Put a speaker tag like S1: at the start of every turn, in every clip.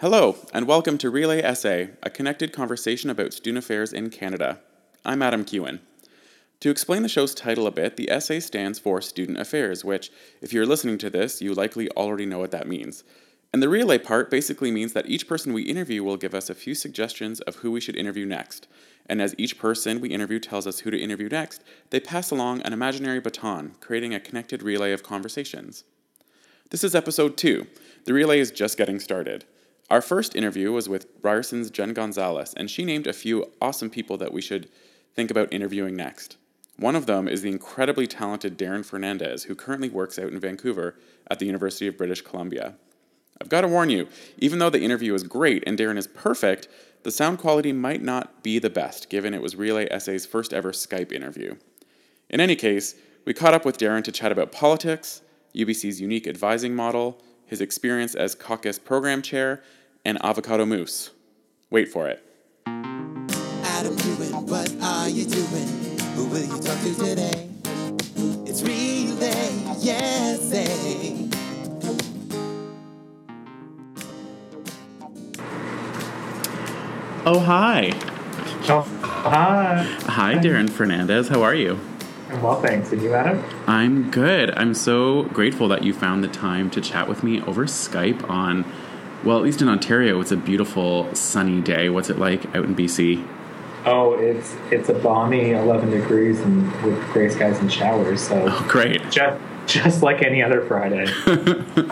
S1: Hello, and welcome to Relay SA, a connected conversation about student affairs in Canada. I'm Adam Kewen. To explain the show's title a bit, the SA stands for Student Affairs, which, if you're listening to this, you likely already know what that means. And the relay part basically means that each person we interview will give us a few suggestions of who we should interview next. And as each person we interview tells us who to interview next, they pass along an imaginary baton, creating a connected relay of conversations. This is episode two. The relay is just getting started. Our first interview was with Ryerson's Jen Gonzalez, and she named a few awesome people that we should think about interviewing next. One of them is the incredibly talented Darren Fernandez, who currently works out in Vancouver at the University of British Columbia. I've got to warn you, even though the interview is great and Darren is perfect, the sound quality might not be the best, given it was Relay SA's first ever Skype interview. In any case, we caught up with Darren to chat about politics, UBC's unique advising model, his experience as CACUSS program chair, and avocado mousse. Wait for it.
S2: Adam Kewen, what are you doing? Who will you talk to today? It's Relay, yes, eh?
S1: Oh, hi.
S3: Oh, hi.
S1: Hi, Darren Fernandez. How are you?
S3: I'm well, thanks. And you, Adam?
S1: I'm good. I'm so grateful that you found the time to chat with me over Skype on, well, at least in Ontario, it's a beautiful sunny day. What's it like out in BC?
S3: Oh, it's it's a balmy 11 degrees and with gray skies and showers. So
S1: Oh, great.
S3: just just like any other Friday.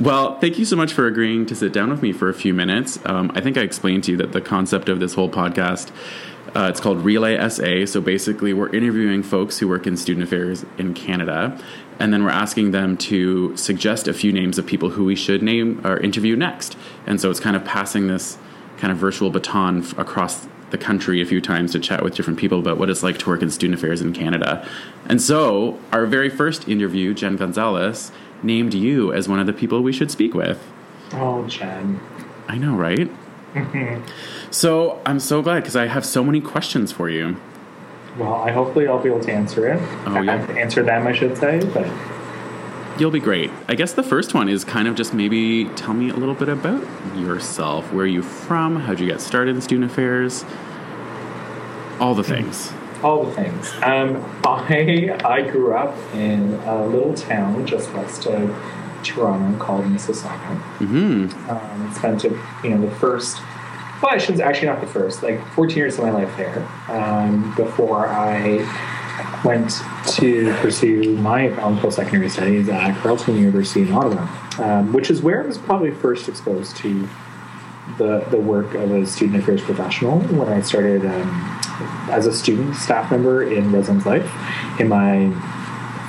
S1: Well, thank you so much for agreeing to sit down with me for a few minutes. Um, I think I explained to you that the concept of this whole podcast, uh, it's called Relay SA. So basically, we're interviewing folks who work in student affairs in Canada, and then we're asking them to suggest a few names of people who we should name or interview next. And so it's kind of passing this kind of virtual baton f- across the country a few times to chat with different people about what it's like to work in student affairs in Canada. And so, our very first interview, Jen Gonzalez, named you as one of the people we should speak with.
S3: oh, Jen.
S1: I know, right? So, I'm so glad because I have so many questions for you.
S3: Well, I hopefully I'll be able to answer it.
S1: Oh, yeah.
S3: Answer them, I should say. But
S1: You'll be great. I guess the first one is kind of just maybe tell me a little bit about yourself. Where are you from? How'd you get started in student affairs? All the things.
S3: all the things. Um, I I grew up in a little town just west of Toronto called Mississauga.
S1: hmm
S3: um, spent a, you know the first well I should actually not the first like 14 years of my life there um, before I went to pursue my own post-secondary studies at Carleton University in Ottawa um, which is where I was probably first exposed to the, the work of a student affairs professional when I started um, as a student staff member in residence life in my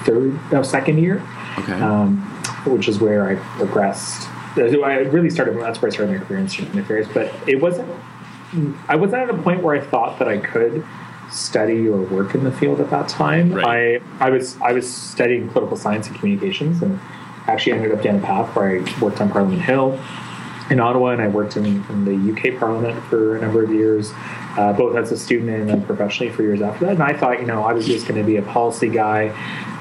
S3: third no, second year
S1: Okay.
S3: um, which is where I progressed. I really started. That's where I started my career in student affairs. But it wasn't. I wasn't at a point where I thought that I could study or work in the field at that time.
S1: Right.
S3: I I was I was studying political science and communications, and actually ended up down a path where I worked on Parliament Hill in Ottawa, and I worked in, in the UK Parliament for a number of years, uh, both as a student and then professionally for years after that. And I thought, you know, I was just going to be a policy guy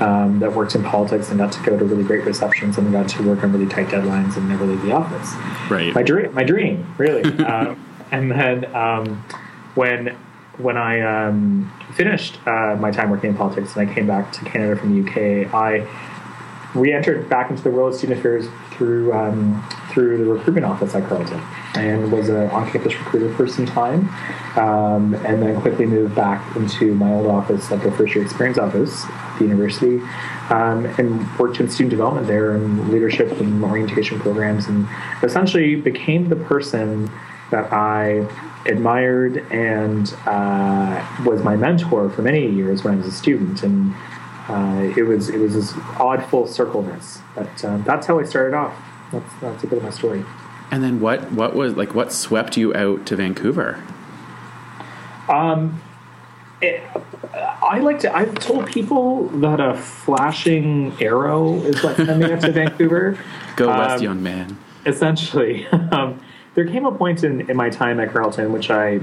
S3: um, that worked in politics and got to go to really great receptions and got to work on really tight deadlines and never leave the office.
S1: right.
S3: My dream, my dream, really. um, and then um, when when I um, finished uh, my time working in politics and I came back to Canada from the UK, I re-entered back into the world of student affairs through um, through the recruitment office at Carleton and was an on-campus recruiter for some time, um, and then quickly moved back into my old office at the first year experience office at the university, um, and worked in student development there and leadership and orientation programs, and essentially became the person that I admired and uh, was my mentor for many years when I was a student and uh, it was it was this odd full circleness. But um, that's how I started off. That's that's a bit of my story.
S1: and then what? What was like? What swept you out to Vancouver?
S3: Um, it, I like to. I've told people that a flashing arrow is what sent me up to Vancouver.
S1: Go west,
S3: Um,
S1: young man.
S3: essentially. Um, there came a point in, in my time at Carleton which I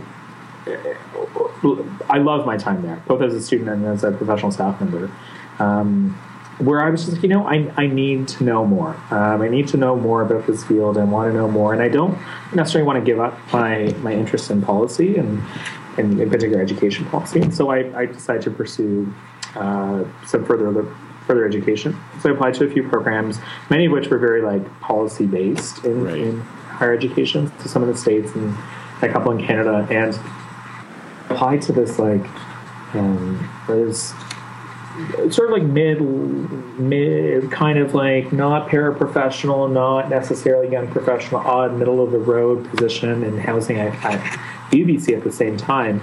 S3: I love my time there, both as a student and as a professional staff member. Um, where I was just, you know, I, I need to know more. Um, I need to know more about this field and want to know more. And I don't necessarily want to give up my, my interest in policy and, and in particular education policy. And so I, I decided to pursue uh, some further further education. So I applied to a few programs, many of which were very like policy based in,
S1: Right.
S3: in higher education to some of the states and a couple in Canada. And applied to this like um, was sort of like mid mid kind of like not paraprofessional not necessarily young professional odd middle of the road position in housing at, at UBC at the same time.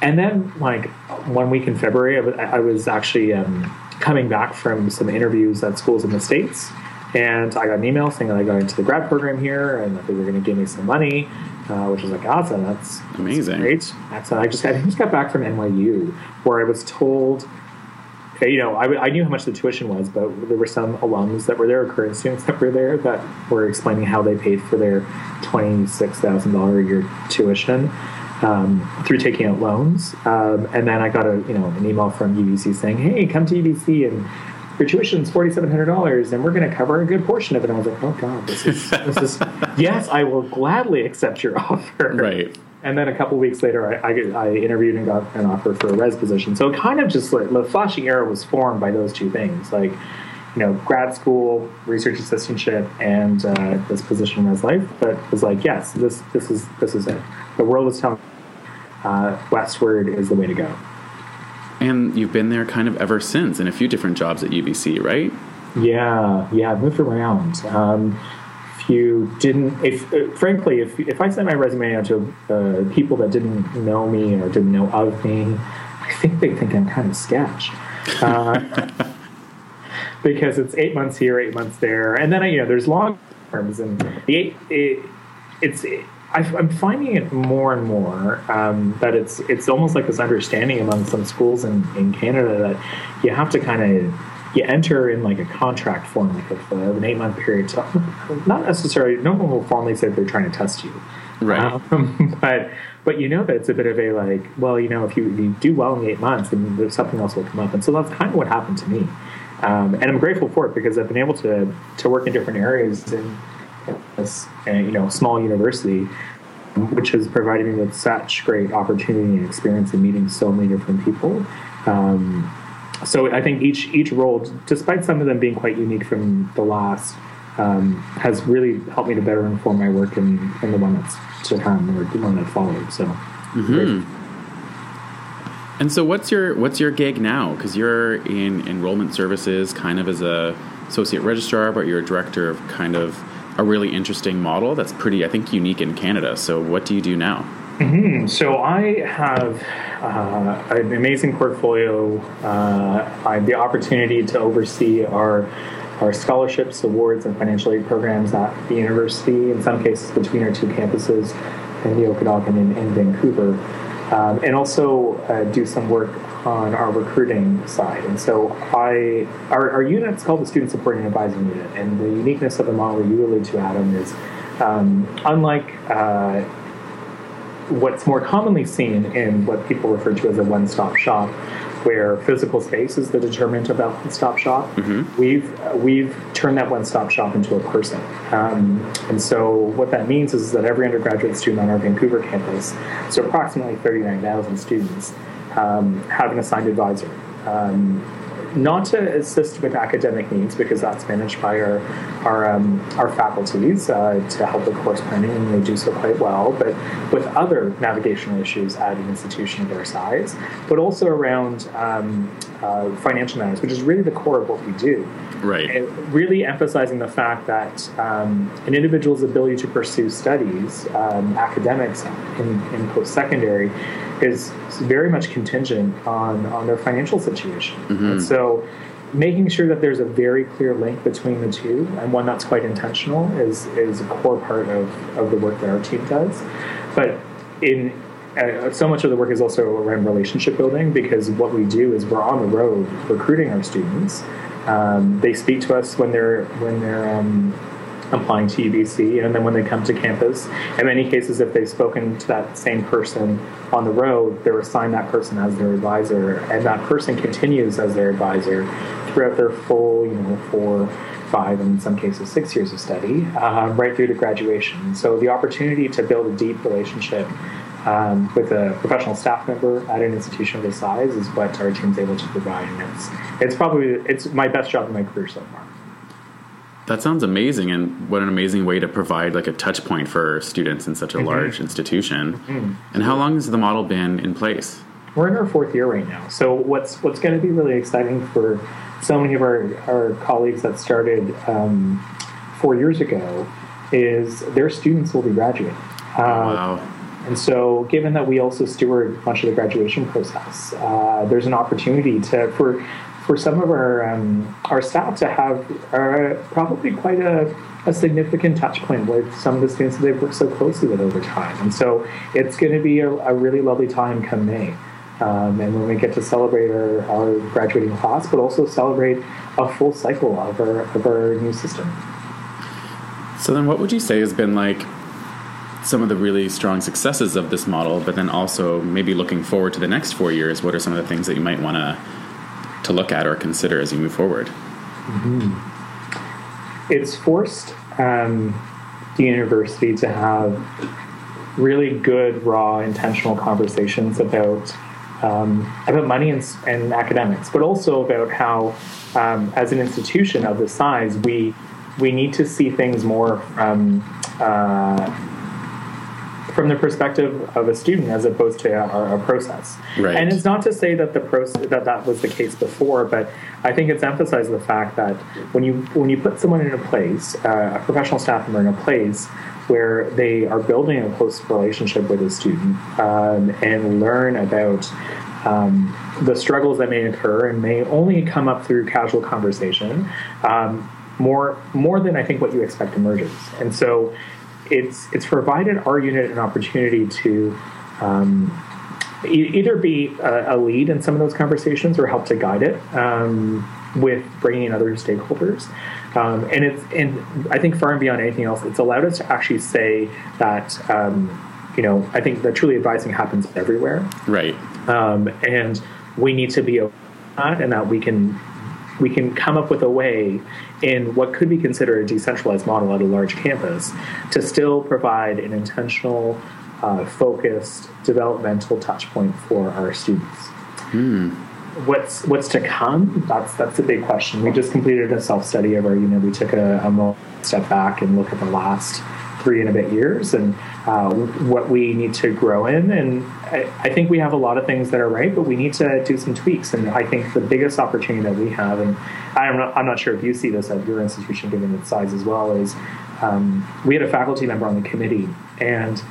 S3: And then like one week in February I was, I was actually um, coming back from some interviews at schools in the states. And I got an email saying that I got into the grad program here and that they were going to give me some money uh, which was like awesome that's that's
S1: Amazing.
S3: great. That's I just I just got back from NYU where I was told you know, I, I knew how much the tuition was, but there were some alums that were there, or current students that were there, that were explaining how they paid for their twenty-six thousand dollar a year tuition um, through taking out loans. Um, and then I got a you know an email from UBC saying, "Hey, come to UBC and your tuition is forty-seven hundred dollars, and we're going to cover a good portion of it." And I was like, "Oh God, this is this is yes, I will gladly accept your offer."
S1: Right.
S3: And then a couple weeks later, I, I, I interviewed and got an offer for a res position. So it kind of just like the flashing arrow was formed by those two things, like you know, grad school, research assistantship, and uh, this position in res life. But it was like, yes, this this is this is it. The world is telling uh, westward is the way to go.
S1: And you've been there kind of ever since in a few different jobs at UBC, right?
S3: Yeah, yeah, I've moved around. Um, you didn't, if uh, frankly, if if I sent my resume out to uh, people that didn't know me or didn't know of me, I think they think I'm kind of sketch. Uh, because it's eight months here, eight months there, and then you know, there's long terms, and the eight, it, it's. I, I'm finding it more and more um, that it's it's almost like this understanding among some schools in, in Canada that you have to kind of you enter in like a contract form, like of, uh, an eight month period. So not necessarily, no one will formally say they're trying to test you,
S1: Right.
S3: um, but but you know that it's a bit of a like, well, you know, if you, you do well in the eight months, then there's something else will come up, and so that's kind of what happened to me. Um, and I'm grateful for it because I've been able to to work in different areas in this you know small university, which has provided me with such great opportunity and experience in meeting so many different people. Um, so I think each each role, despite some of them being quite unique from the last, um, has really helped me to better inform my work in, in the one that's to come or the one that followed. So,
S1: Hmm. And so, what's your what's your gig now? Because you're in enrollment services, kind of as a associate registrar, but you're a director of kind of a really interesting model that's pretty, I think, unique in Canada. So, what do you do now?
S3: So I have uh, an amazing portfolio. Uh, I have the opportunity to oversee our our scholarships, awards, and financial aid programs at the university. In some cases, between our two campuses in the Okanagan and in Vancouver, um, and also uh, do some work on our recruiting side. And so, I our, our unit's called the Student Supporting and Advising Unit, and the uniqueness of the model you allude to, Adam, is um, unlike uh, what's more commonly seen in what people refer to as a one-stop shop, where physical space is the determinant of that one-stop shop. We've uh, we've turned that one-stop shop into a person, um, and so what that means is that every undergraduate student on our Vancouver campus, so approximately thirty-nine thousand students, um, have an assigned advisor. Um, not to assist with academic needs because that's managed by our our, um, our faculties uh, to help with course planning, and they do so quite well. But with other navigational issues at an institution of their size, but also around um, uh, financial matters, which is really the core of what we do.
S1: Right.
S3: And really emphasizing the fact that um, an individual's ability to pursue studies, um, academics in, in post secondary, is very much contingent on, on their financial situation. And so, making sure that there's a very clear link between the two and one that's quite intentional is, is a core part of, of the work that our team does. But in uh, so much of the work is also around relationship building because what we do is we're on the road recruiting our students. Um, they speak to us when they're when they're um, applying to UBC, and then when they come to campus, in many cases, if they've spoken to that same person on the road, they're assigned that person as their advisor, and that person continues as their advisor throughout their full, you know, four, five, and in some cases six years of study, um, right through to graduation. So the opportunity to build a deep relationship um, with a professional staff member at an institution of this size is what our team's able to provide, and it's it's probably it's my best job in my career so far.
S1: That sounds amazing, and what an amazing way to provide like a touch point for students in such a large institution. And how long has the model been in place?
S3: We're in our fourth year right now. So what's what's going to be really exciting for so many of our, our colleagues that started um, four years ago is their students will be graduating. Uh,
S1: Wow.
S3: And so, given that we also steward much of the graduation process, uh, there's an opportunity to for for some of our um, our staff to have uh, probably quite a, a significant touch point with some of the students that they've worked so closely with over time. And so, it's going to be a, a really lovely time come May. Um, and when we get to celebrate our, our graduating class, but also celebrate a full cycle of our, of our new system.
S1: So then, what would you say has been like some of the really strong successes of this model? But then also maybe looking forward to the next four years, what are some of the things that you might want to to look at or consider as you move forward?
S3: it's forced um, the university to have really good, raw, intentional conversations about um, about money and, and academics, but also about how, um, as an institution of this size, we we need to see things more from uh, from the perspective of a student as opposed to a, a process.
S1: Right.
S3: And it's not to say that the process that that was the case before, but I think it's emphasized the fact that when you when you put someone in a place, uh, a professional staff member in a place where they are building a close relationship with a student um, and learn about um, the struggles that may occur and may only come up through casual conversation, um, more more than I think what you expect emerges. And so it's it's provided our unit an opportunity to um, e- either be a, a lead in some of those conversations or help to guide it um, with bringing in other stakeholders. Um, and it's and I think far and beyond anything else, it's allowed us to actually say that um, you know I think that truly advising happens everywhere
S1: Right.
S3: um, and we need to be open that and that we can we can come up with a way in what could be considered a decentralized model at a large campus to still provide an intentional uh, focused developmental touch point for our students. What's what's to come? That's that's a big question. We just completed a self-study of our unit we took a, a step back and look at the last three and a bit years and uh, what we need to grow in. And I, I think we have a lot of things that are right but we need to do some tweaks. And i think the biggest opportunity that we have and i'm not, I'm not sure if you see this at your institution given its size as well is um, we had a faculty member on the committee and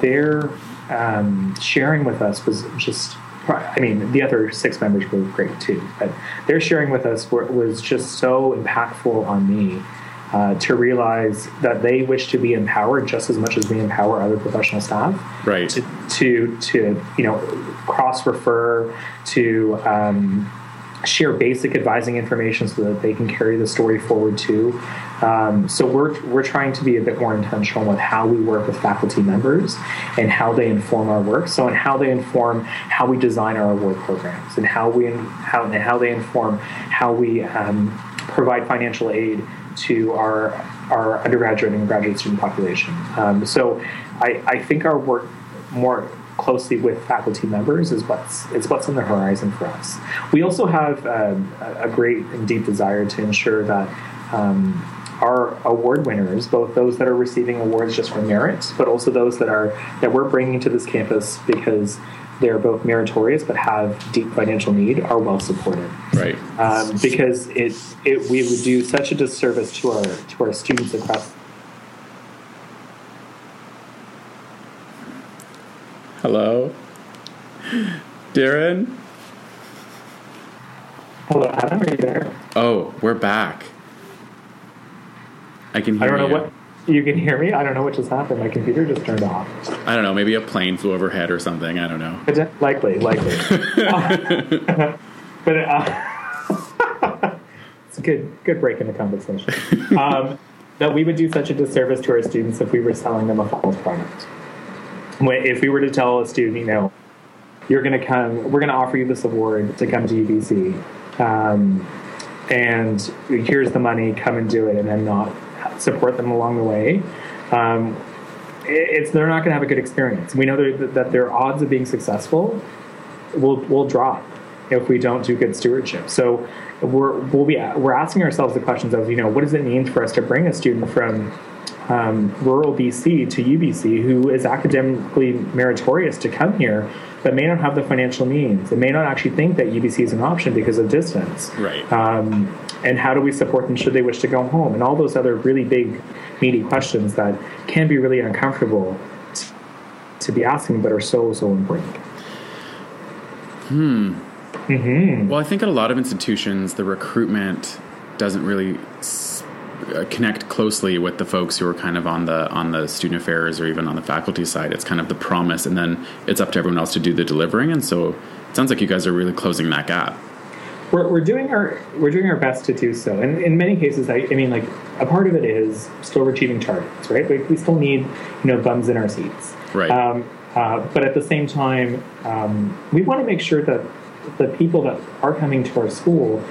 S3: their um, sharing with us was just I mean, the other six members were great too, but their sharing with us were, was just so impactful on me uh, to realize that they wish to be empowered just as much as we empower other professional staff
S1: Right.
S3: to, to, to you know, cross refer, to um, share basic advising information so that they can carry the story forward too. Um, so we're we're trying to be a bit more intentional with how we work with faculty members and how they inform our work. So and how they inform how we design our award programs and how we how and how they inform how we um, provide financial aid to our our undergraduate and graduate student population. Um, so I, I think our work more closely with faculty members is what's is what's on the horizon for us. We also have um, a a great and deep desire to ensure that um, our award winners, both those that are receiving awards just for merit, but also those that are that we're bringing to this campus because they're both meritorious but have deep financial need, are well supported.
S1: Right.
S3: Um, because it it we would do such a disservice to our to our students across
S1: Hello. Darren?
S3: Hello, Adam, are you there?
S1: Oh, we're back. I can hear
S3: I don't know
S1: you.
S3: what you can hear me. I don't know what just happened. My computer just turned off.
S1: I don't know. Maybe a plane flew overhead or something. I don't know.
S3: But likely, likely. but uh, it's a good, good break in the conversation. Um, that we would do such a disservice to our students if we were selling them a false product. If we were to tell a student, you know, you're going to come, we're going to offer you this award to come to UBC, um, and here's the money, come and do it, and then not support them along the way. Um, it's they're not going to have a good experience. We know that, that their odds of being successful will will drop if we don't do good stewardship. So we're we'll be we're asking ourselves the questions of you know what does it mean for us to bring a student from um, rural BC to UBC who is academically meritorious to come here, but may not have the financial means. They may not actually think that UBC is an option because of distance.
S1: Right.
S3: Um, and how do we support them should they wish to go home? And all those other really big, meaty questions that can be really uncomfortable to be asking, but are so so important. Hmm.
S1: Well, I think at a lot of institutions, the recruitment doesn't really s- uh, connect closely with the folks who are kind of on the on the student affairs or even on the faculty side. It's kind of the promise, and then it's up to everyone else to do the delivering. And so, it sounds like you guys are really closing that gap.
S3: We're, we're doing our we're doing our best to do so, and in many cases, I, I mean, like a part of it is still achieving targets, right? Like we still need you know bums in our seats,
S1: Right.
S3: Um, uh, but at the same time, um, we want to make sure that the people that are coming to our school,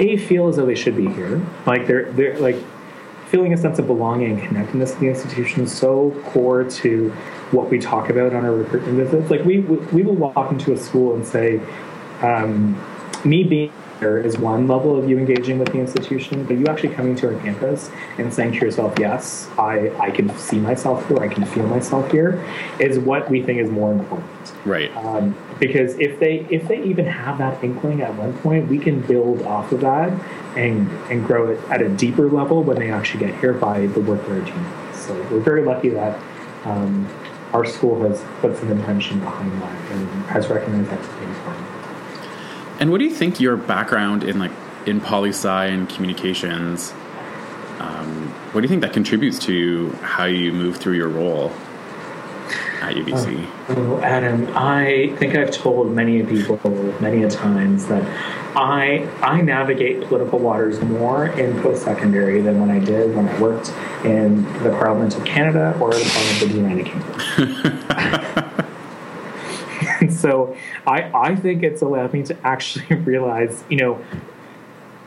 S3: a feel as though they should be here, like they're they're like feeling a sense of belonging and connectedness to the institution is so core to what we talk about on our recruitment visits. Like we we will walk into a school and say, um, me being here is one level of you engaging with the institution, but you actually coming to our campus and saying to yourself, yes, I, I can see myself here, I can feel myself here, is what we think is more important.
S1: Right.
S3: Um, because if they if they even have that inkling at one point, we can build off of that and and grow it at a deeper level when they actually get here by the work team does. So we're very lucky that um, our school has put some intention behind that and has recognized that as being important.
S1: And what do you think your background in like in poli sci and communications? Um, what do you think that contributes to how you move through your role at UBC?
S3: Oh, Adam, I think I've told many people many a times that I I navigate political waters more in post secondary than when I did when I worked in the Parliament of Canada or the Parliament of the United Kingdom. so I I think it's allowed me to actually realize, you know,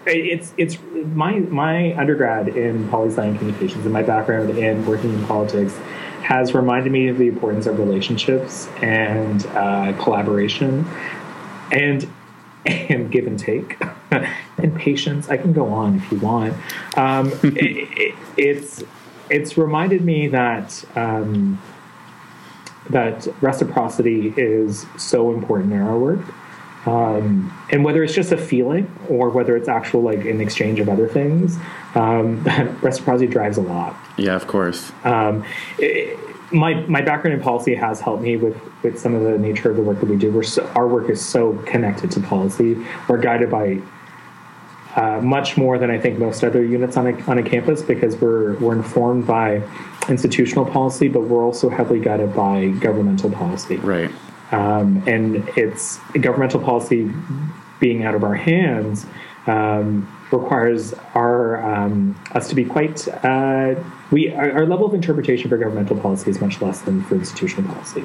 S3: it's it's my my undergrad in poli sci and communications and my background in working in politics has reminded me of the importance of relationships and uh, collaboration and and give and take and patience. I can go on if you want. Um, it, it, it's it's reminded me that. Um, that reciprocity is so important in our work um, and whether it's just a feeling or whether it's actual like an exchange of other things um, reciprocity drives a lot
S1: Yeah, of course.
S3: um, it, my my background in policy has helped me with with some of the nature of the work that we do. We're so, our work is so connected to policy. We're guided by uh, much more than I think most other units on a on a campus because we're we're informed by institutional policy, but we're also heavily guided by governmental policy
S1: Right.
S3: um, and it's governmental policy being out of our hands um, requires our um, us to be quite uh, we our, our level of interpretation for governmental policy is much less than for institutional policy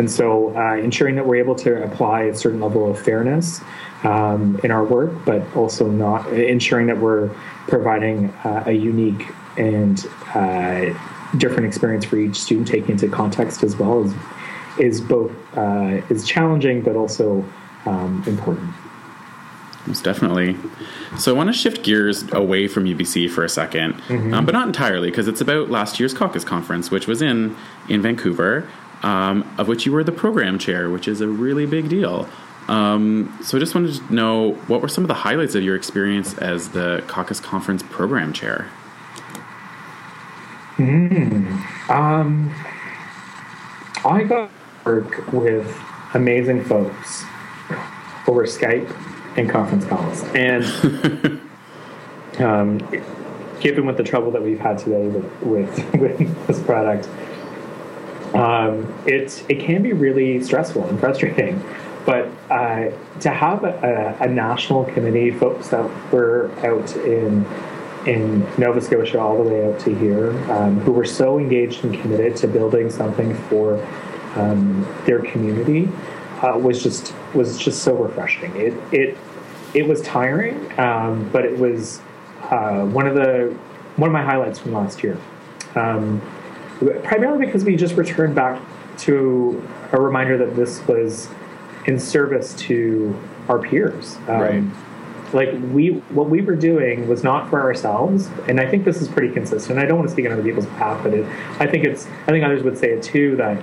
S3: and so uh, ensuring that we're able to apply a certain level of fairness um, in our work but also not ensuring that we're providing uh, a unique and uh, different experience for each student taking into context as well as is both uh, is challenging but also um, important.
S1: Most definitely. So I want to shift gears away from UBC for a 2nd um, but not entirely, because it's about last year's CACUSS conference, which was in in Vancouver, um, of which you were the program chair, which is a really big deal. Um, so I just wanted to know what were some of the highlights of your experience as the CACUSS conference program chair.
S3: Um, I got to work with amazing folks over Skype and conference calls, and um, given with the trouble that we've had today with with, with this product, um, it it can be really stressful and frustrating. But uh, to have a, a, national committee, folks that were out in in Nova Scotia all the way out to here, um, who were so engaged and committed to building something for um, their community, uh, was just was just so refreshing. It it it was tiring, um, but it was uh, one of the one of my highlights from last year. Um, primarily because we just returned back to a reminder that this was in service to our peers. Um,
S1: Right.
S3: Like we, what we were doing was not for ourselves, and I think this is pretty consistent. I don't want to speak on other people's behalf, but it, I think it's. I think others would say it too that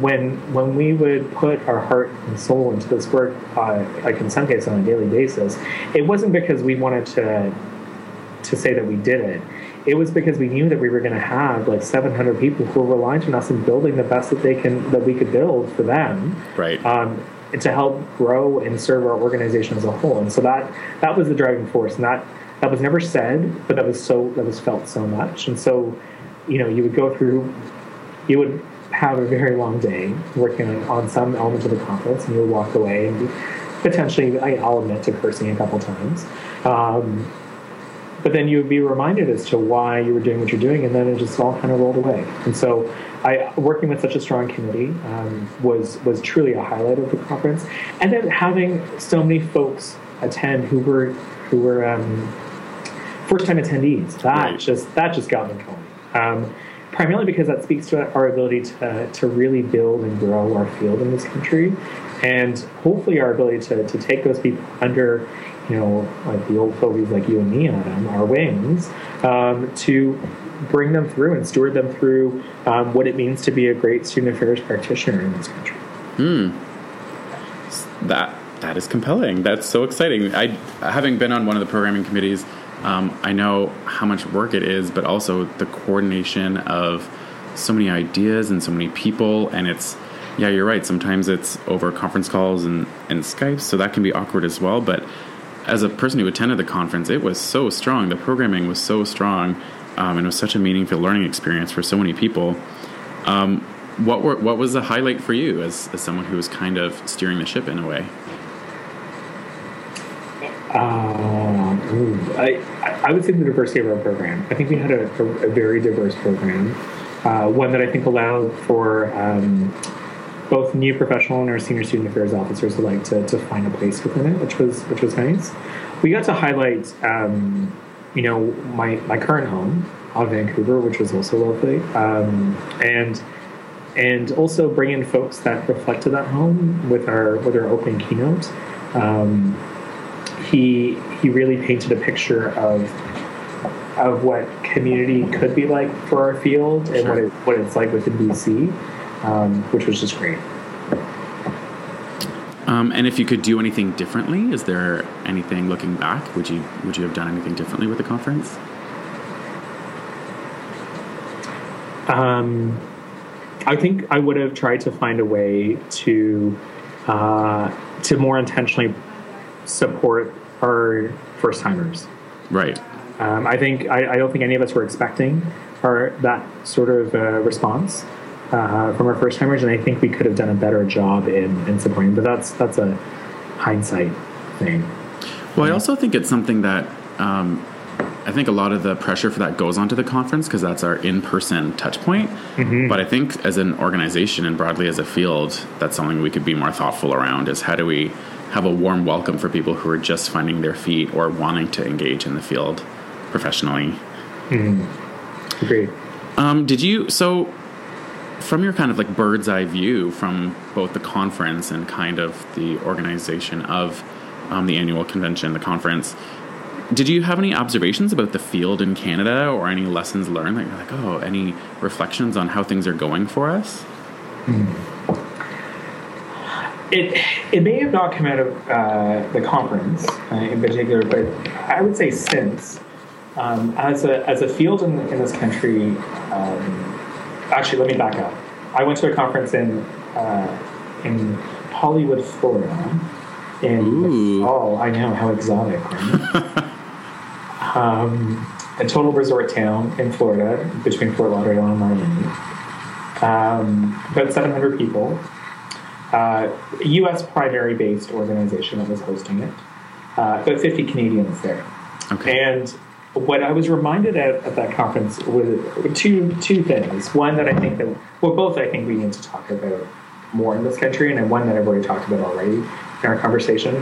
S3: when when we would put our heart and soul into this work, uh, like in some cases on a daily basis, it wasn't because we wanted to to say that we did it. It was because we knew that we were going to have like 700 people who were reliant on us in building the best that they can that we could build for them,
S1: Right.
S3: um, and to help grow and serve our organization as a whole. And so that that was the driving force, and that that was never said, but that was so that was felt so much. And so, you know, you would go through, you would have a very long day working on, on some element of the conference, and you would walk away and be potentially, I- I'll admit, to cursing a couple times. Um, but then you would be reminded as to why you were doing what you're doing, and then it just all kind of rolled away. And so, I working with such a strong committee um, was was truly a highlight of the conference. And then having so many folks attend who were who were um, first time attendees that
S1: Right.
S3: just that just got me going. Um, primarily because that speaks to our ability to, to really build and grow our field in this country and hopefully our ability to, to take those people under you know like the old fogies like you and me adam our wings um, to bring them through and steward them through um, what it means to be a great student affairs practitioner in this country Hmm.
S1: That that is compelling. That's so exciting. I having been on one of the programming committees, um, I know how much work it is, but also the coordination of so many ideas and so many people. And it's yeah, you're right. Sometimes it's over conference calls and and Skype, so that can be awkward as well. But as a person who attended the conference, it was so strong. The programming was so strong, um, and it was such a meaningful learning experience for so many people. Um, what were what was the highlight for you as, as someone who was kind of steering the ship in a way?
S3: Ooh, I, I would say the diversity of our program. I think we had a, a, a very diverse program, uh, one that I think allowed for um, both new professional and our senior student affairs officers alike to, to find a place within it, which was which was nice. We got to highlight, um, you know, my my current home of Vancouver, which was also lovely, um, and and also bring in folks that reflected that home with our with our opening keynote. Um, he he really painted a picture of of what community could be like for our field and what it what it's like within BC, um, which was just great.
S1: Um, and if you could do anything differently, is there anything looking back? Would you would you have done anything differently with the conference?
S3: Um, I think I would have tried to find a way to uh, to more intentionally support our first timers.
S1: Right.
S3: Um, I think I, I don't think any of us were expecting our, that sort of uh, response uh, from our first timers, and I think we could have done a better job in, in supporting. But that's that's a hindsight thing.
S1: Well, I also think it's something that um, I think a lot of the pressure for that goes onto the conference because that's our in-person touch point. But I think as an organization and broadly as a field, that's something we could be more thoughtful around. Is how do we have a warm welcome for people who are just finding their feet or wanting to engage in the field professionally?
S3: Agreed.
S1: Um, did you so from your kind of like bird's eye view from both the conference and kind of the organization of um, the annual convention, the conference? Did you have any observations about the field in Canada or any lessons learned that you're like, oh, any reflections on how things are going for us?
S3: It it may have not come out of uh, the conference uh, in particular, but I would say since um, as a as a field in, in this country. Um, actually, let me back up. I went to a conference in uh, in Hollywood, Florida. In the. I know how exotic. Right? um, a total resort town in Florida, between Fort Lauderdale and Miami. Um, about 700 people uh, a U.S. primary-based organization that was hosting it. Uh, about 50 Canadians there,
S1: Okay.
S3: and what I was reminded at, at that conference was two two things. One that I think that well, both I think we need to talk about more in this country, and one that I've already talked about already in our conversation,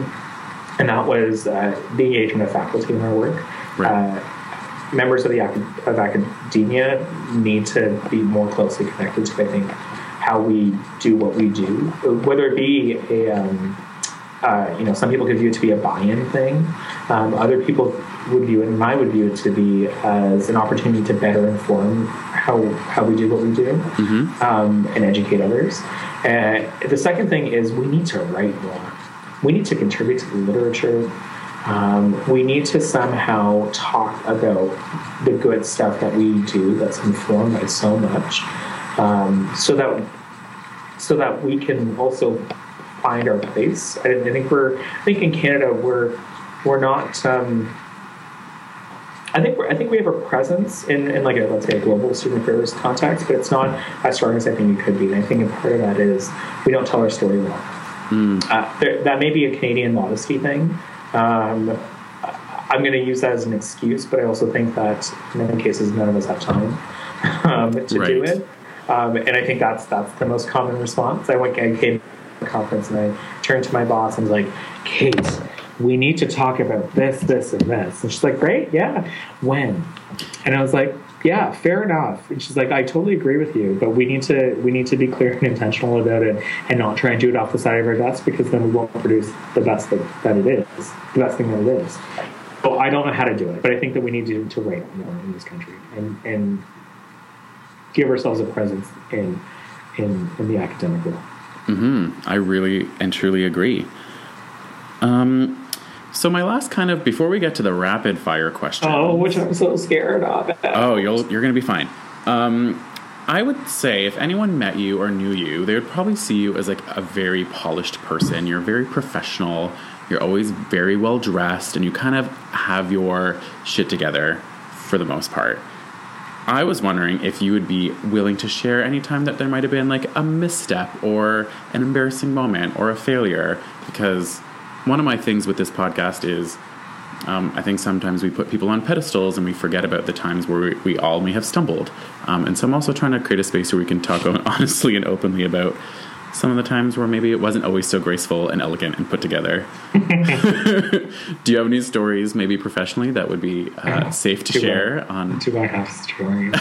S3: and that was uh, the engagement of faculty in our work.
S1: Right.
S3: Uh, members of the of academia need to be more closely connected to, I think, how we do what we do, whether it be a um, uh, you know, some people could view it to be a buy-in thing. Um, other people would view it, and I would view it to be as an opportunity to better inform how how we do what we do um, and educate others. Uh, the second thing is we need to write more. We need to contribute to the literature. Um, we need to somehow talk about the good stuff that we do that's informed by so much, um, so that so that we can also find our place. I, I think we're I think in Canada we're we're not. Um, I think we're, I think we have a presence in, in like a let's say a global student affairs context, but it's not as strong as I think it could be. And I think a part of that is we don't tell our story well. Uh, there, that may be a Canadian modesty thing. Um, I'm going to use that as an excuse, but I also think that in many cases none of us have time um, to do it. Um, and I think that's that's the most common response. I went, I came to a conference and I turned to my boss and was like, Kate, we need to talk about this, this, and this. And she's like, Great, yeah. When? And I was like, Yeah, fair enough. And she's like, I totally agree with you, but we need to we need to be clear and intentional about it and not try and do it off the side of our desk because then we won't produce the best that, that it is, the best thing that it is. So I don't know how to do it, but I think that we need to, to write more in this country and, and give ourselves a presence in in, in the academic world. Hmm.
S1: I really and truly agree. Um, so my last kind of before we get to the rapid fire question.
S3: Oh, which I'm so scared of.
S1: Oh, you'll you're gonna be fine. Um, I would say if anyone met you or knew you, they would probably see you as like a very polished person. You're very professional. You're always very well dressed, and you kind of have your shit together for the most part. I was wondering if you would be willing to share any time that there might have been like a misstep or an embarrassing moment or a failure, because one of my things with this podcast is um, I think sometimes we put people on pedestals and we forget about the times where we, we all may have stumbled. Um, and so I'm also trying to create a space where we can talk honestly and openly about some of the times where maybe it wasn't always so graceful and elegant and put together. Do you have any stories, maybe professionally, that would be uh, safe to
S3: Do I?
S1: share on?
S3: Do I have stories?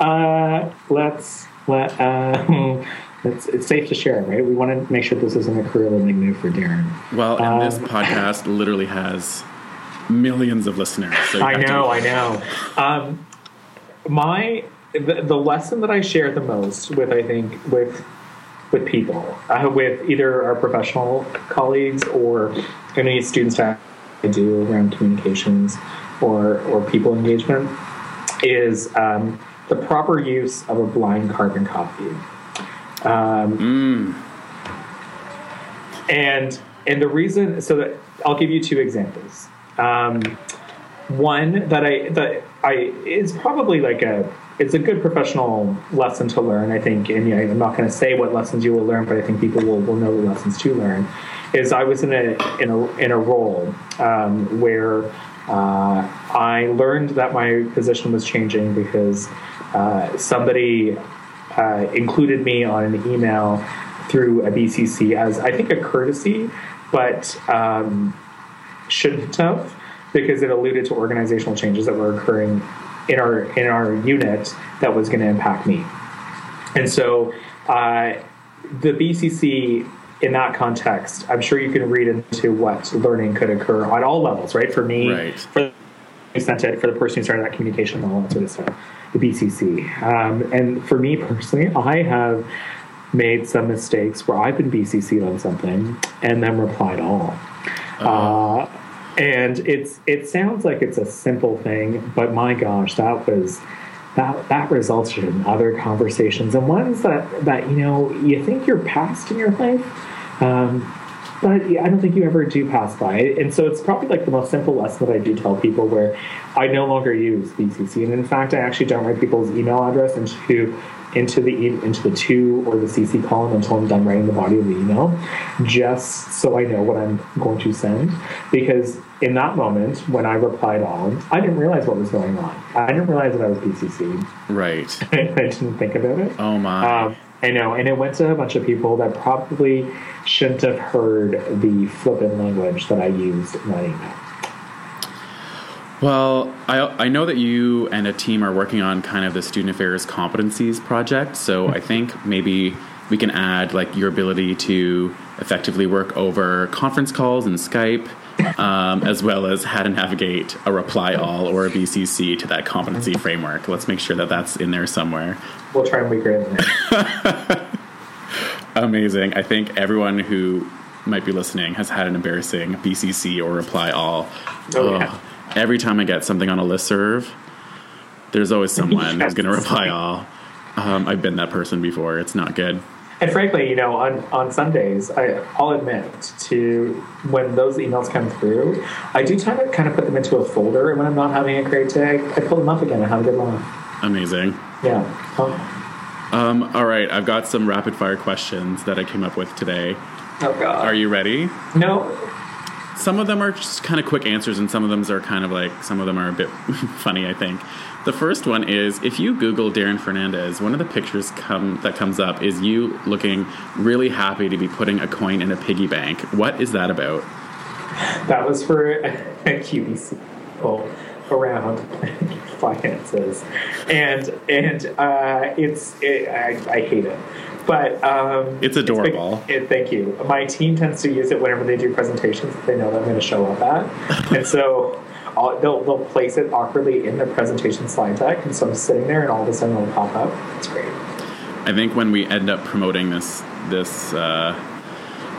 S3: uh, let's let. Uh, it's, it's safe to share, right? We want to make sure this isn't a career limiting move for Darren.
S1: Well, and this
S3: Um,
S1: podcast literally has millions of listeners. So
S3: I
S1: have to-
S3: know, I know. Um, my the, the lesson that I share the most with, I think, with with people, uh, with either our professional colleagues or any students that I do around communications or or people engagement, is um, the proper use of a blind carbon copy. Um, And and the reason, so that I'll give you two examples. Um, one that I that I is probably like a it's a good professional lesson to learn. I think, and yeah, I'm not going to say what lessons you will learn, but I think people will, will know the lessons to learn. Is I was in a in a in a role um, where uh, I learned that my position was changing because uh, somebody uh, included me on an email through a BCC as I think a courtesy, but um, shouldn't have because it alluded to organizational changes that were occurring in our in our unit that was going to impact me. And so uh, the BCC in that context, I'm sure you can read into what learning could occur on all levels, right? For me,
S1: Right.
S3: for who sent it, for the person who started that communication, and all that sort of stuff, the BCC. Um, and for me personally, I have made some mistakes where I've been BCC'd on something and then replied all. Uh, and it's it sounds like it's a simple thing, but my gosh, that was that that resulted in other conversations and ones that that you know you think you're past in your life. Um, but yeah, I don't think you ever do pass by. And so it's probably like the most simple lesson that I do tell people where I no longer use BCC. And in fact, I actually don't write people's email address into into the into the to or the CC column until I'm done writing the body of the email, just so I know what I'm going to send. Because in that moment, when I replied all, I didn't realize what was going on. I didn't realize that I was BCC.
S1: Right.
S3: I didn't think about it.
S1: Oh my.
S3: Um, I know, and it went to a bunch of people that probably shouldn't have heard the flippant language that I used in that email.
S1: Well, I, I know that you and a team are working on kind of the student affairs competencies project. So I think maybe we can add like your ability to effectively work over conference calls and Skype, um, as well as how to navigate a reply all or a BCC to that competency framework. Let's make sure that that's in there somewhere.
S3: We'll try and be great in.
S1: Amazing. I think everyone who might be listening has had an embarrassing BCC or reply all.
S3: Oh, yeah.
S1: Every time I get something on a listserv, there's always someone who's going to reply all. Um, I've been that person before. It's not good.
S3: And frankly, you know, on, on Sundays, I, I'll admit to when those emails come through, I do try to kind of put them into a folder. And when I'm not having a great day, I pull them up again and have a good laugh.
S1: Amazing.
S3: Yeah. Um,
S1: Um, all right, I've got some rapid fire questions that I came up with today.
S3: oh, God.
S1: Are you ready?
S3: No.
S1: Some of them are just kind of quick answers, and some of them are kind of like some of them are a bit funny. I think the first one is if you Google Darran Fernandez, one of the pictures come that comes up is you looking really happy to be putting a coin in a piggy bank. What is that about?
S3: That was for a QVC poll oh. Around finances, and and uh, it's it, I, I hate it, but um,
S1: It's adorable.
S3: it- thank you. My team tends to use it whenever they do presentations that they know that I'm going to show up at, and so. I'll, they'll, they'll place it awkwardly in the presentation slide deck, and so I'm sitting there, and all of a sudden it'll pop up. It's great.
S1: I think when we end up promoting this this uh,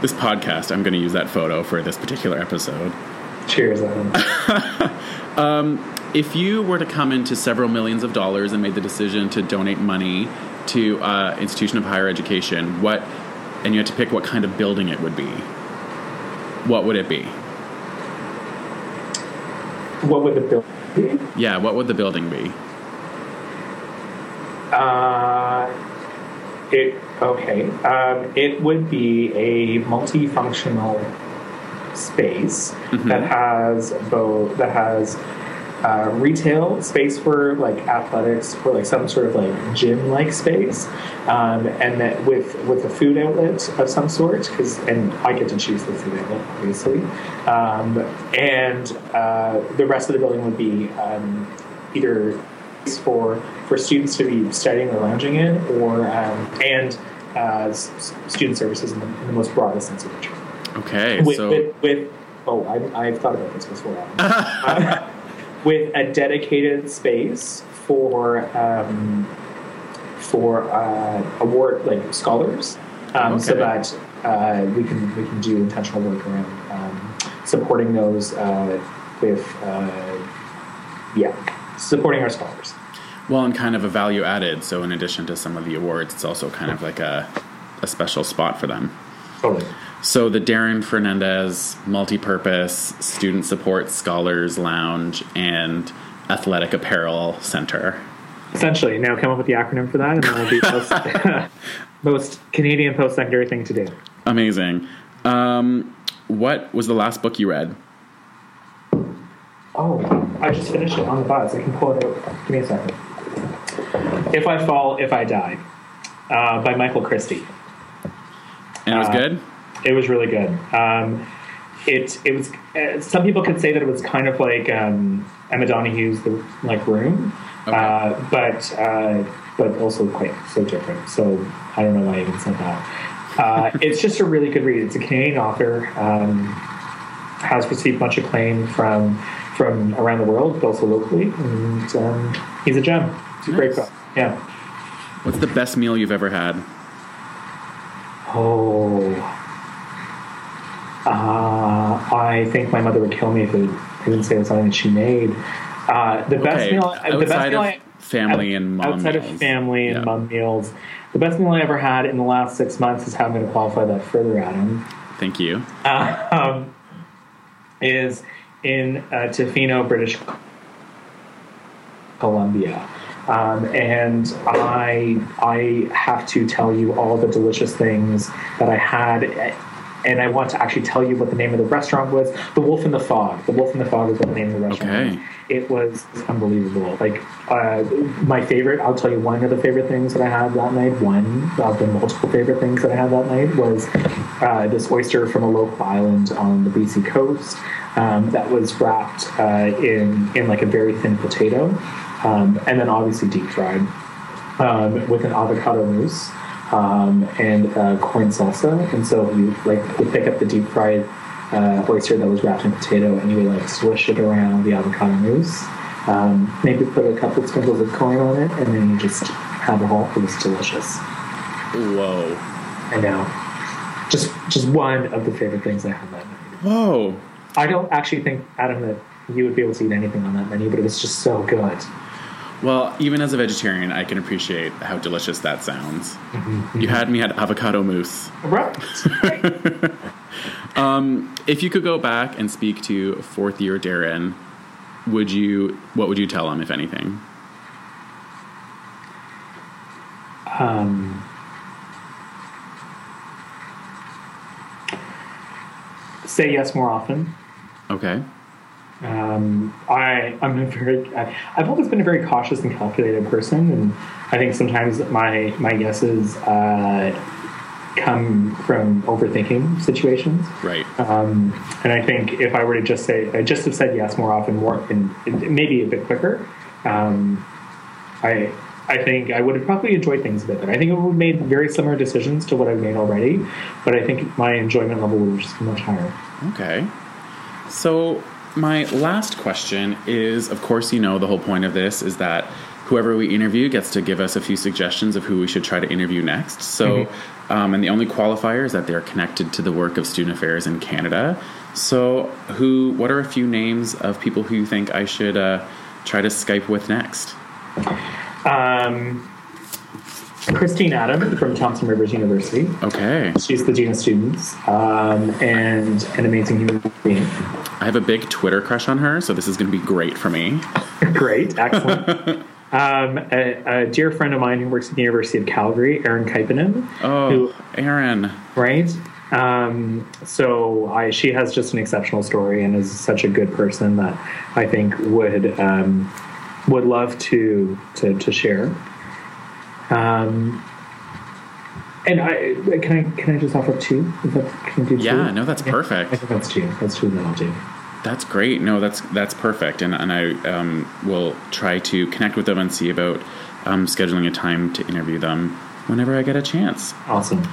S1: this podcast, I'm going to use that photo for this particular episode.
S3: Cheers, Adam.
S1: If you were to come into several millions of dollars and made the decision to donate money to uh, institution of higher education, what and you had to pick what kind of building it would be, what would it be?
S3: what would the bill be?
S1: Yeah, what would the building be?
S3: Uh, it okay. Um, it would be a multifunctional space that has both that has uh, retail space for like athletics or like some sort of like gym like space, um, and that with with a food outlet of some sort because and I get to choose the food outlet obviously, um, and uh, the rest of the building would be um, either for for students to be studying or lounging in, or um, and uh, student services in the, in the most broadest sense of the term.
S1: Okay,
S3: With,
S1: so
S3: with, with oh, I, I've thought about this before. Uh, with a dedicated space for um, for uh, award like scholars, um, so that uh, we can we can do intentional work around um, supporting those uh, with uh, yeah supporting our scholars.
S1: well, and kind of a value added. So in addition to some of the awards, it's also kind of like a a special spot for them.
S3: Totally.
S1: So the Darran Fernandez multi-purpose student support scholars lounge and athletic apparel center.
S3: Essentially, now come up with the acronym for that, and then it'll be most, most Canadian post-secondary thing to do.
S1: Amazing. Um, what was the last book you read?
S3: Oh, I just finished it on the bus. I can pull it out. Give me a second. If I Fall, If I Die uh, by Michael Christie.
S1: And it was
S3: Uh,
S1: good.
S3: It was really good. Um, it it was. Uh, some people could say that it was kind of like um, Emma Donoghue's The like Room,
S1: Okay.
S3: uh, but uh, but also quite so different. So I don't know why I even said that. Uh, it's just a really good read. It's a Canadian author. Um, has received much acclaim from from around the world, but also locally, and um, he's a gem. It's a great book. Yeah.
S1: What's the best meal you've ever had?
S3: Oh. Uh, I think my mother would kill me if it, I didn't say it was something that she made. Uh, the best
S1: Okay,
S3: meal, the best
S1: outside
S3: meal
S1: of
S3: I,
S1: family and mom
S3: outside
S1: meals.
S3: of family and
S1: Yeah.
S3: mom meals, the best meal I ever had in the last six months is how I'm going to qualify that further, Adam.
S1: Thank you.
S3: um, is in uh, Tofino, British Columbia. Um, and I I have to tell you all the delicious things that I had, and I want to actually tell you what the name of the restaurant was. The Wolf in the Fog. The Wolf in the Fog is what the name of the restaurant.
S1: Okay.
S3: was. It was unbelievable. Like uh, my favorite. I'll tell you one of the favorite things that I had that night. One of the multiple favorite things that I had that night was uh, this oyster from a local island on the BC coast um, that was wrapped uh, in in like a very thin potato, um, and then obviously deep fried um, with an avocado mousse um, and uh, corn salsa. And so you like would pick up the deep fried uh, oyster that was wrapped in potato, and you would like swish it around the avocado mousse. Um, maybe put a couple sprinkles of corn on it, and then you just have a all. It was delicious.
S1: Whoa.
S3: I know. Just just one of the favorite things I had that night.
S1: Whoa.
S3: I don't actually think Adam that you would be able to eat anything on that menu, but it was just so good.
S1: Well, even as a vegetarian, I can appreciate how delicious that sounds. You had me at avocado mousse.
S3: Right.
S1: If you could go back and speak to fourth year Darran, would you? What would you tell him, if anything?
S3: um, say yes more often.
S1: Okay.
S3: Um, I I'm a very I, I've always been a very cautious and calculated person, and I think sometimes my my guesses uh, come from overthinking situations.
S1: Right.
S3: Um, and I think if I were to just say, I just have said yes more often, more and, and maybe a bit quicker, um, I I think I would have probably enjoyed things a bit better. I think I would have made very similar decisions to what I've made already, but I think my enjoyment level would have just been much higher.
S1: Okay. So, my last question is of course, you know, the whole point of this is that whoever we interview gets to give us a few suggestions of who we should try to interview next. So, um, and the only qualifier is that they're connected to the work of student affairs in Canada. So, who, what are a few names of people who you think I should uh, try to Skype with next?
S3: Um, Christine Adam from Thompson Rivers University.
S1: Okay.
S3: She's the dean of students um, and an amazing human being.
S1: I have a big Twitter crush on her, so this is going to be great for me.
S3: Great, excellent. um, a, a dear friend of mine who works at the University of Calgary, Erin Kaipanen.
S1: Oh,
S3: Who,
S1: Aaron.
S3: right? Um, so I, she has just an exceptional story and is such a good person that I think would um, would love to to, to share. Um, and I can I can I just offer two? Is that, can I do two?
S1: Yeah, no, that's
S3: I
S1: perfect.
S3: think that's two. That's two that I'll do.
S1: That's great. No, that's that's perfect, and and I um, will try to connect with them and see about um, scheduling a time to interview them whenever I get a chance.
S3: Awesome.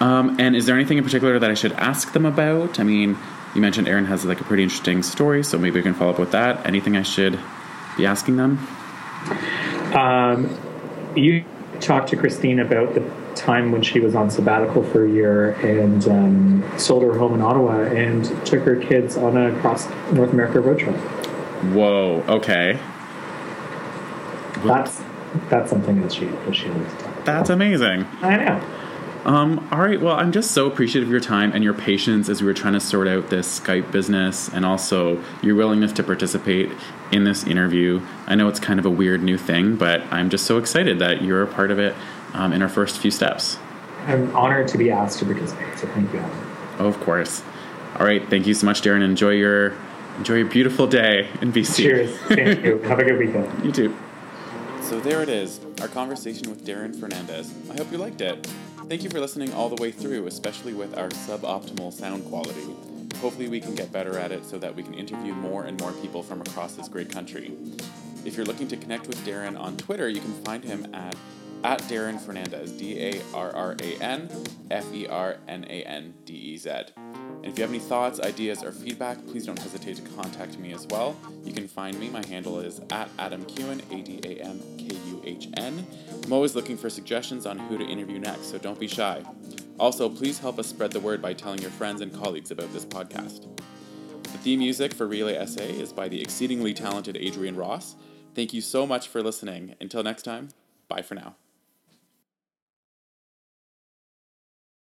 S1: Um, and is there anything in particular that I should ask them about? I mean, you mentioned Aaron has like a pretty interesting story, so maybe we can follow up with that. Anything I should be asking them?
S3: Um, you talked to Christine about the time when she was on sabbatical for a year and um, sold her home in Ottawa and took her kids on a cross North America road trip.
S1: Whoa. Okay,
S3: That's that's something that she that she likes to talk about.
S1: that's amazing.
S3: I know.
S1: Um, all right. Well, I'm just so appreciative of your time and your patience as we were trying to sort out this Skype business and also your willingness to participate in this interview. I know it's kind of a weird new thing, but I'm just so excited that you're a part of it um, in our first few steps.
S3: I'm honored to be asked to participate. So thank you.
S1: Oh, of course. All right. Thank you so much, Darran. Enjoy your enjoy your beautiful day in BC.
S3: Cheers. Thank you. Have a good weekend.
S1: You too. So there it is, our conversation with Darran Fernandez. I hope you liked it. Thank you for listening all the way through, especially with our suboptimal sound quality. Hopefully, we can get better at it so that we can interview more and more people from across this great country. If you're looking to connect with Darran on Twitter, you can find him at at Darran Fernandez, D A R R A N F E R N A N D E Z. And if you have any thoughts, ideas, or feedback, please don't hesitate to contact me as well. You can find me. My handle is at Adam Kuhn, A D A M K U H N. I'm always looking for suggestions on who to interview next, so don't be shy. Also, please help us spread the word by telling your friends and colleagues about this podcast. The theme music for Relay Essay is by the exceedingly talented Adrian Ross. Thank you so much for listening. Until next time, bye for now.